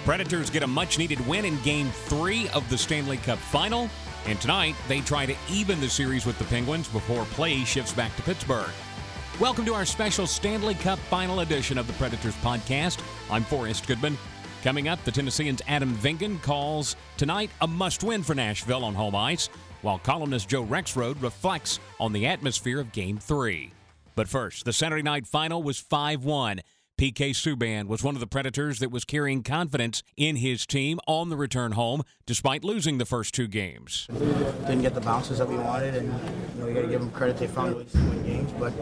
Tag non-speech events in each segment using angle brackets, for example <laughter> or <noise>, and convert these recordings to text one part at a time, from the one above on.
The Predators get a much needed win in Game 3 of the Stanley Cup Final, and tonight they try to even the series with the Penguins before play shifts back to Pittsburgh. Welcome to our special Stanley Cup Final edition of the Predators podcast. I'm Forrest Goodman. Coming up, the Tennessean's Adam Vingan calls tonight a must win for Nashville on home ice, while columnist Joe Rexrode reflects on the atmosphere of Game 3. But first, the Saturday night final was 5 1. PK Subban was one of the Predators that was carrying confidence in his team on the return home, despite losing the first two games. Didn't get the bounces that we wanted, and you know we got to give them credit. They found ways to win games, but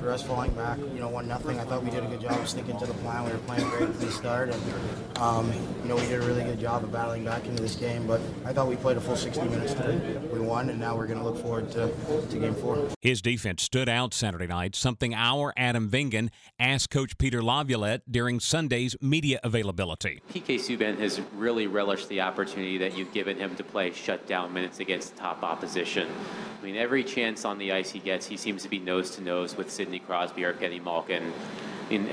for us falling back, you know, one nothing. I thought we did a good job of sticking to the plan. We were playing great at the start, and um, you know we did a really good job of battling back into this game. But I thought we played a full 60 minutes today. We won, and now we're going to look forward to, to game four. His defense stood out Saturday night, something our Adam Vingan asked Coach Peter Laviolette during Sunday's media availability. PK Subban has really relished the opportunity that you've given him to play shutdown minutes against top opposition. I mean, every chance on the ice he gets, he seems to be nose to nose with Sidney Crosby or Evgeni Malkin. I mean,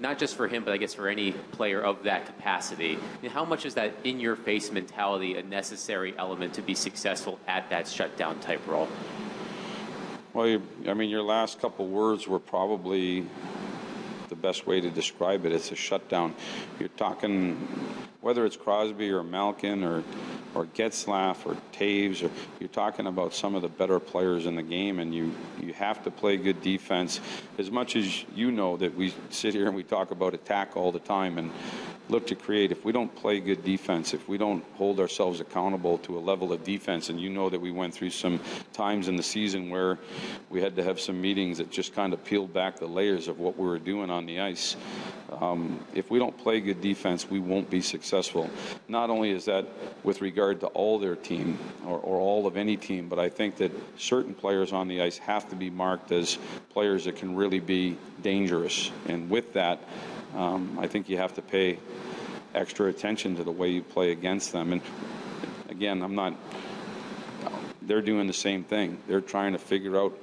not just for him, but I guess for any player of that capacity. I mean, how much is that in your face mentality a necessary element to be successful at that shutdown type role? Well, you, I mean, your last couple words were probably the best way to describe it. It's a shutdown. You're talking whether it's Crosby or Malkin or or Getzlaf or Toews or you're talking about some of the better players in the game, and you you have to play good defense. As much as you know that we sit here and we talk about attack all the time, and look to create. If we don't play good defense, if we don't hold ourselves accountable to a level of defense, and you know that we went through some times in the season where we had to have some meetings that just kind of peeled back the layers of what we were doing on the ice. Um, if we don't play good defense, we won't be successful. Not only is that with regard to all their team or, or all of any team, but I think that certain players on the ice have to be marked as players that can really be dangerous. And with that, um, I think you have to pay extra attention to the way you play against them. And again, I'm not. They're doing the same thing. They're trying to figure out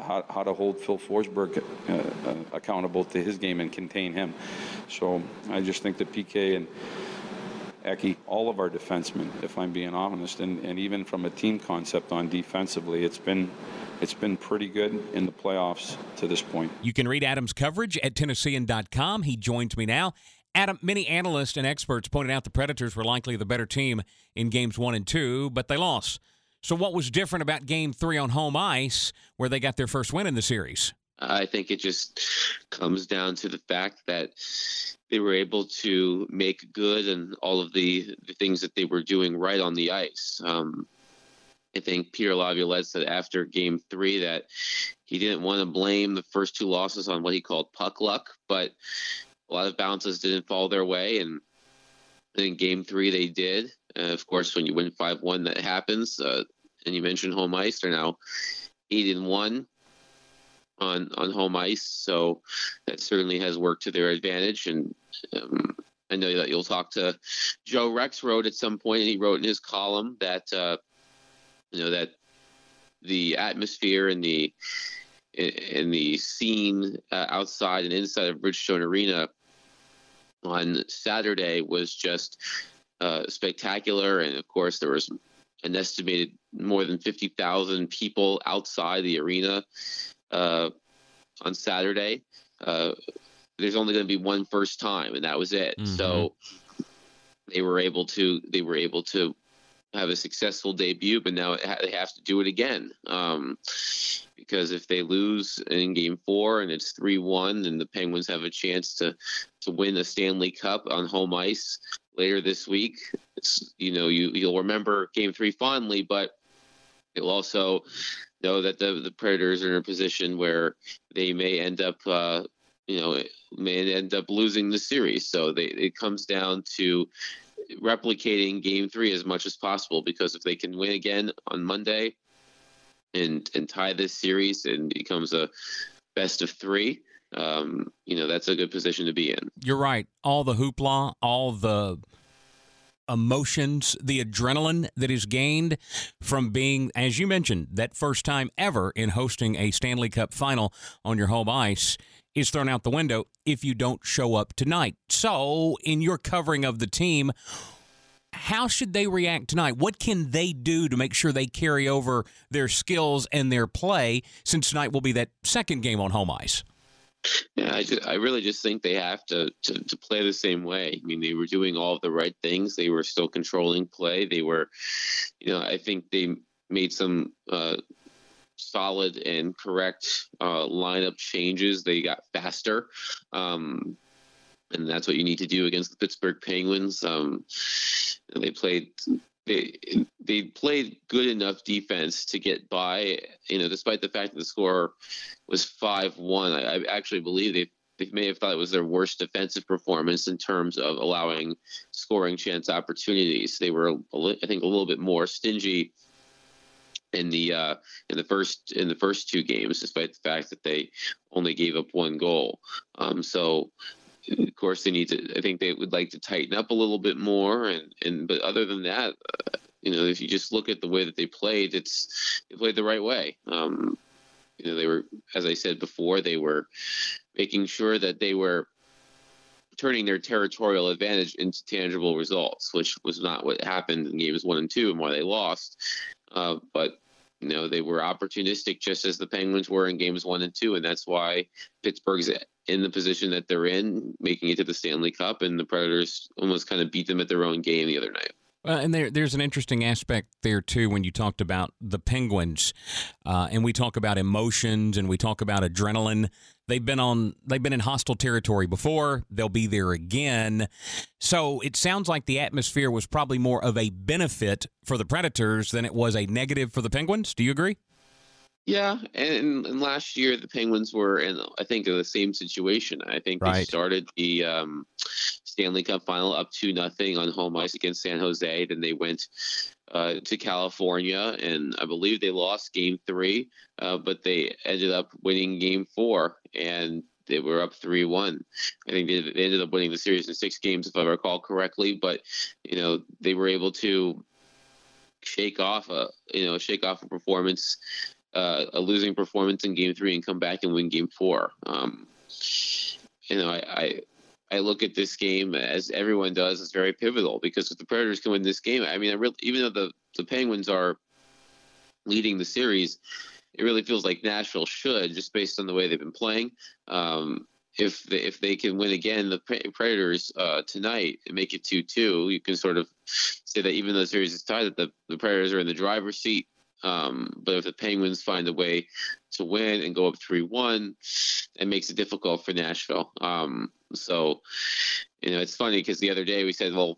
how, how to hold Phil Forsberg uh, uh, accountable to his game and contain him. So I just think that PK and Eki, all of our defensemen, if I'm being honest, and, and even from a team concept on defensively, it's been it's been pretty good in the playoffs to this point. You can read Adam's coverage at Tennessean.com. He joins me now. Adam, many analysts and experts pointed out the Predators were likely the better team in games one and two, but they lost. So, what was different about game three on home ice where they got their first win in the series? I think it just comes down to the fact that they were able to make good and all of the, the things that they were doing right on the ice. Um, I think Peter Laviolette said after game three that he didn't want to blame the first two losses on what he called puck luck, but a lot of bounces didn't fall their way. And in game three, they did. Uh, of course, when you win 5 1, that happens. Uh, and you mentioned home ice. They're now 8 and 1 on, on home ice. So that certainly has worked to their advantage. And um, I know that you'll talk to Joe Rexrode at some point, and he wrote in his column that. Uh, you know that the atmosphere and the and the scene uh, outside and inside of Bridgestone Arena on Saturday was just uh, spectacular, and of course there was an estimated more than fifty thousand people outside the arena uh, on Saturday. Uh, there's only going to be one first time, and that was it. Mm-hmm. So they were able to they were able to have a successful debut, but now they have to do it again. Um, because if they lose in game four and it's 3 1, then the Penguins have a chance to, to win the Stanley Cup on home ice later this week. It's, you know, you, you'll remember game three fondly, but it'll also know that the, the Predators are in a position where they may end up, uh, you know, may end up losing the series. So they, it comes down to replicating game three as much as possible because if they can win again on Monday and and tie this series and becomes a best of three, um, you know, that's a good position to be in. You're right. All the hoopla, all the emotions, the adrenaline that is gained from being, as you mentioned, that first time ever in hosting a Stanley Cup final on your home ice is thrown out the window if you don't show up tonight. So, in your covering of the team, how should they react tonight? What can they do to make sure they carry over their skills and their play since tonight will be that second game on home ice? Yeah, I, just, I really just think they have to, to, to play the same way. I mean, they were doing all the right things. They were still controlling play. They were, you know, I think they made some uh, solid and correct uh, lineup changes. They got faster. Um, and that's what you need to do against the Pittsburgh Penguins. Um, they played they they played good enough defense to get by. You know, despite the fact that the score was five one, I, I actually believe they they may have thought it was their worst defensive performance in terms of allowing scoring chance opportunities. They were, I think, a little bit more stingy in the uh, in the first in the first two games, despite the fact that they only gave up one goal. Um, so of course, they need to. I think they would like to tighten up a little bit more, and and but other than that, uh, you know, if you just look at the way that they played, it's they played the right way. Um, you know, they were, as I said before, they were making sure that they were turning their territorial advantage into tangible results, which was not what happened in games one and two, and why they lost. Uh, but you know, they were opportunistic just as the Penguins were in games one and two, and that's why Pittsburgh's in the position that they're in, making it to the Stanley Cup, and the Predators almost kind of beat them at their own game the other night. And there, there's an interesting aspect there too when you talked about the Penguins, uh, and we talk about emotions and we talk about adrenaline. They've been on, they've been in hostile territory before. They'll be there again. So it sounds like the atmosphere was probably more of a benefit for the Predators than it was a negative for the Penguins. Do you agree? Yeah, and, and last year the Penguins were in, I think, in the same situation. I think right. they started the um, Stanley Cup final up to nothing on home ice against San Jose. Then they went uh, to California, and I believe they lost Game Three, uh, but they ended up winning Game Four, and they were up three one. I think they, they ended up winning the series in six games, if I recall correctly. But you know they were able to shake off a you know shake off a performance uh, a losing performance in game three and come back and win game four. Um, you know, I, I, I look at this game as everyone does as very pivotal because if the Predators can win this game, I mean, I really, even though the the Penguins are leading the series, it really feels like Nashville should just based on the way they've been playing. Um, if they, if they can win again the Predators uh, tonight and make it two two, you can sort of say that even though the series is tied, that the, the Predators are in the driver's seat um, but if the Penguins find a way to win and go up 3 1, it makes it difficult for Nashville. Um, so, you know, it's funny because the other day we said, well,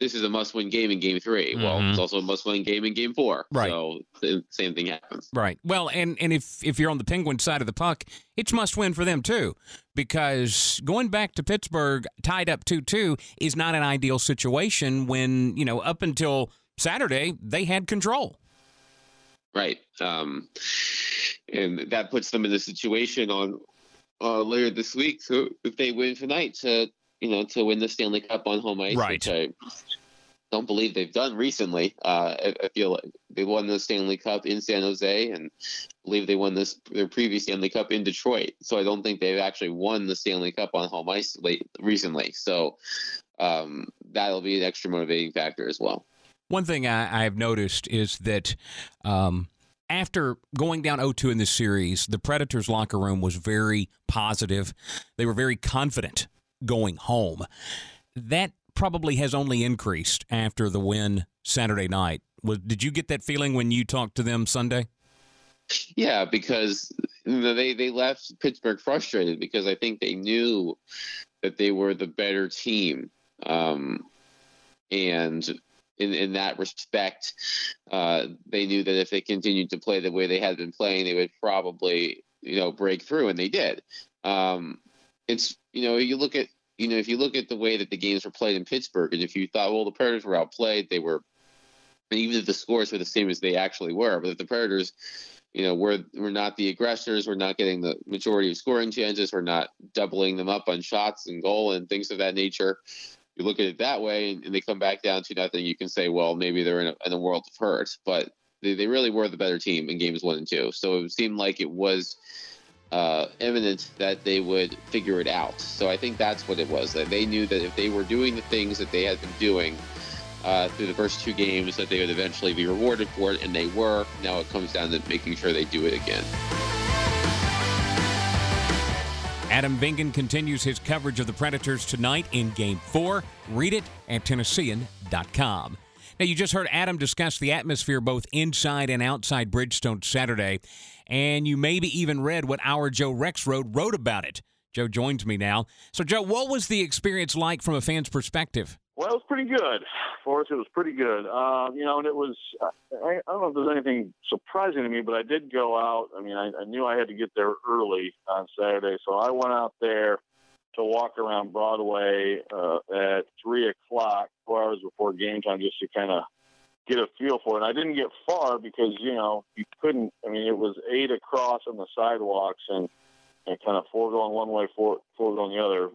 this is a must-win game in Game 3 mm-hmm. Well, it's also a must-win game in Game Four. Right. So the same thing happens. Right. Well, and and if if you're on the Penguin side of the puck, it's must-win for them too, because going back to Pittsburgh tied up two-two is not an ideal situation. When you know up until Saturday they had control. Right. Um, and that puts them in a situation on uh, later this week. So if they win tonight to you know to win the Stanley Cup on home ice, right. which I don't believe they've done recently. Uh, I, I, feel like they won the Stanley Cup in San Jose, and believe they won this their previous Stanley Cup in Detroit. So I don't think they've actually won the Stanley Cup on home ice late recently. So um, that'll be an extra motivating factor as well. One thing I, have noticed is that um, after going down 0-2 in this series, the Predators' locker room was very positive. They were very confident going home. That probably has only increased after the win Saturday night. Was, did you get that feeling when you talked to them Sunday? Yeah, because they they left Pittsburgh frustrated because I think they knew that they were the better team, um, and in, in that respect, uh, they knew that if they continued to play the way they had been playing, they would probably, you know, break through, and they did. Um, it's you know, you look at you know, if you look at the way that the games were played in Pittsburgh, and if you thought, well, the Predators were outplayed, they were, even if the scores were the same as they actually were, but if the Predators, you know, we're we're not the aggressors, we're not getting the majority of scoring chances, we're not doubling them up on shots and goal and things of that nature you look at it that way and, and, they come back down to nothing, you can say, well, maybe they're in a, in a world of hurt. But they, they really were the better team in games one and two. So it seemed like it was uh, imminent that they would figure it out. So I think that's what it was. That they knew that if they were doing the things that they had been doing uh, through the first two games, that they would eventually be rewarded for it, and they were. Now it comes down to making sure they do it again. Adam Vingan continues his coverage of the Predators tonight in Game 4. Read it at Tennessean.com. Now, you just heard Adam discuss the atmosphere both inside and outside Bridgestone Saturday, and you maybe even read what our Joe Rexrode wrote about it. Joe joins me now. So, Joe, what was the experience like from a fan's perspective? Well, it was pretty good for us. It was pretty good. Uh, you know, and it was, I, I don't know if there's anything surprising to me, but I did go out. I mean, I, I knew I had to get there early on Saturday, so I went out there to walk around Broadway uh, at 3 o'clock, four hours before game time, just to kind of get a feel for it. And I didn't get far because, you know, you couldn't, I mean, it was eight across on the sidewalks and, and kind of four going one way, four, four going the other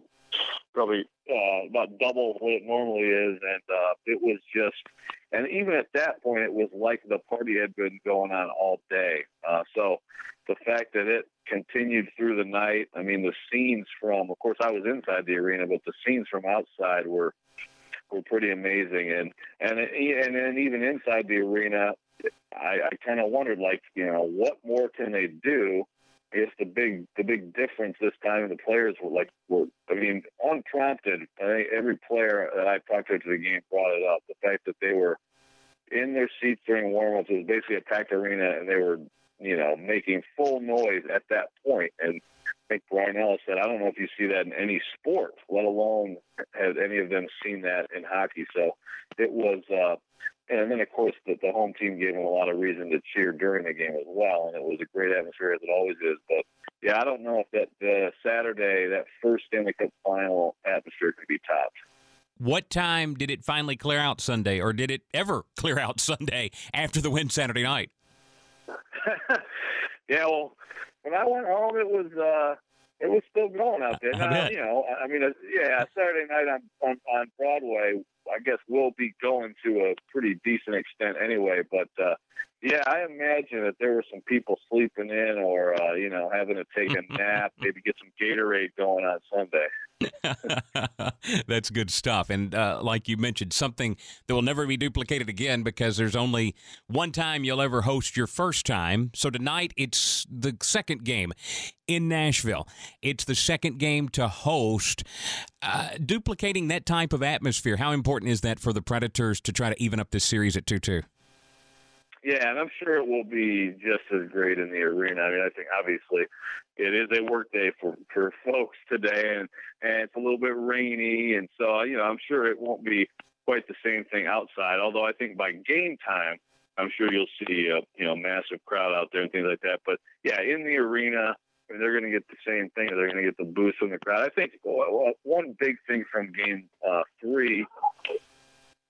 probably uh, about double what it normally is, and uh, it was just. And even at that point, it was like the party had been going on all day. Uh, so the fact that it continued through the night, I mean, the scenes from, of course, I was inside the arena, but the scenes from outside were were pretty amazing. And and and then even inside the arena, I, I kind of wondered, like, you know, what more can they do? I guess the big the big difference this time, the players were like were I mean unprompted. I think every player that I talked to the game brought it up. The fact that they were in their seats during warmups, it was basically a packed arena, and they were you know making full noise at that point. And I think Ryan Ellis said, I don't know if you see that in any sport, let alone has any of them seen that in hockey. So it was. uh and then, of course, the, the home team gave them a lot of reason to cheer during the game as well, and it was a great atmosphere as it always is. But yeah, I don't know if that uh, Saturday, that first Stanley Cup final atmosphere could be topped. What time did it finally clear out Sunday, or did it ever <laughs> clear out Sunday after the win Saturday night? <laughs> yeah, well, when I went home, it was uh, it was still going out there. <laughs> Now, you know, I mean, uh, yeah, Saturday night on, on on Broadway I guess we'll be going to a pretty decent extent anyway. But uh, yeah, I imagine that there were some people sleeping in or uh, you know having to take a <laughs> nap, maybe get some Gatorade going on Sunday. <laughs> That's good stuff. And uh, like you mentioned, something that will never be duplicated again because there's only one time you'll ever host your first time. So tonight it's the second game in Nashville. It's the second game to host. Uh, duplicating that type of atmosphere, how important is that for the Predators to try to even up this series at 2 2? Yeah, and I'm sure it will be just as great in the arena. I mean, I think obviously it is a work day for for folks today, and and it's a little bit rainy, and so you know I'm sure it won't be quite the same thing outside. Although I think by game time, I'm sure you'll see a you know massive crowd out there and things like that. But yeah, in the arena, I mean, they're going to get the same thing. They're going to get the boost from the crowd. I think well, one big thing from game uh, three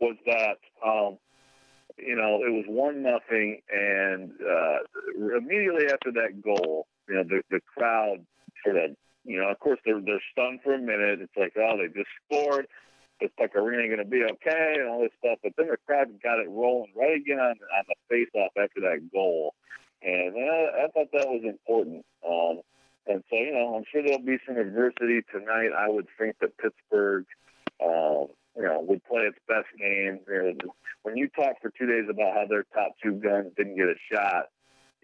was that um, you know, it was one nothing, and uh, immediately after that goal, you know, the the crowd sort of, you know, of course they're they're stunned for a minute. It's like, oh, they just scored. It's like, are we going to be okay and all this stuff? But then the crowd got it rolling right again on, on the face off after that goal, and I, I thought that was important. Um, and so, you know, I'm sure there'll be some adversity tonight. I would think that Pittsburgh. Um, you know, would play its best game. And when you talk for two days about how their top two guns didn't get a shot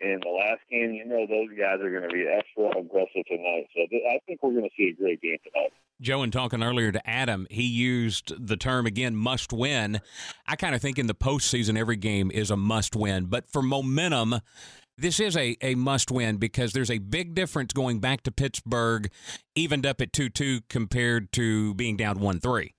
in the last game, you know those guys are going to be extra aggressive tonight. So I think we're going to see a great game tonight. Joe, and talking earlier to Adam, he used the term again, must win. I kind of think in the postseason, every game is a must win. But for momentum, this is a, a must win because there's a big difference going back to Pittsburgh, evened up at 2 2 compared to being down 1 3.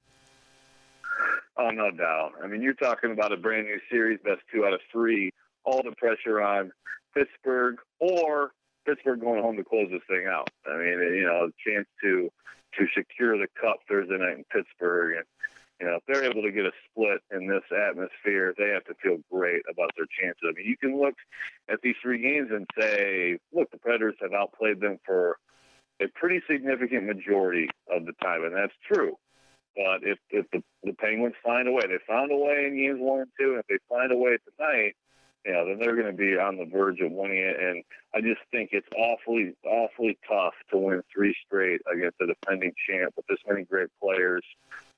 Oh, no doubt. I mean, you're talking about a brand new series, best two out of three, all the pressure on Pittsburgh or Pittsburgh going home to close this thing out. I mean, you know, a chance to to secure the cup Thursday night in Pittsburgh, and you know, if they're able to get a split in this atmosphere, they have to feel great about their chances. I mean, you can look at these three games and say, look, the Predators have outplayed them for a pretty significant majority of the time, and that's true. But if, if the, the Penguins find a way, they found a way in games one and two, and if they find a way tonight, you know, then they're going to be on the verge of winning it. And I just think it's awfully, awfully tough to win three straight against a defending champ with this many great players.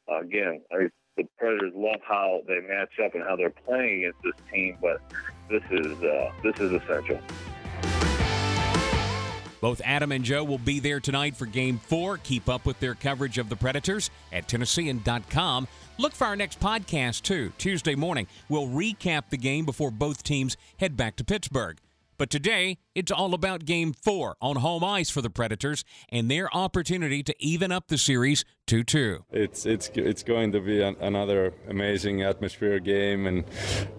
Uh, again, I the Predators love how they match up and how they're playing against this team, but this is uh, this is essential. Both Adam and Joe will be there tonight for Game 4. Keep up with their coverage of the Predators at Tennessean.com. Look for our next podcast, too. Tuesday morning, we'll recap the game before both teams head back to Pittsburgh. But today, it's all about game four on home ice for the Predators and their opportunity to even up the series 2 2. It's, it's, it's going to be an, another amazing atmosphere game, and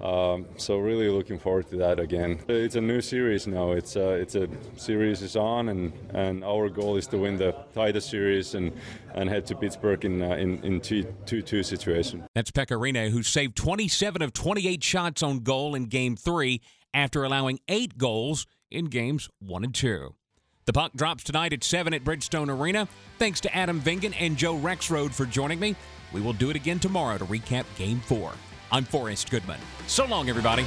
um, so really looking forward to that again. It's a new series now. It's a, it's a series is on, and, and our goal is to win the title series and, and head to Pittsburgh in uh, in, in 2 2 situation. That's Pekka Rinne, who saved 27 of 28 shots on goal in game three after allowing eight goals in games one and two. The puck drops tonight at 7 at Bridgestone Arena. Thanks to Adam Vingan and Joe Rexrode for joining me. We will do it again tomorrow to recap Game 4. I'm Forrest Goodman. So long, everybody.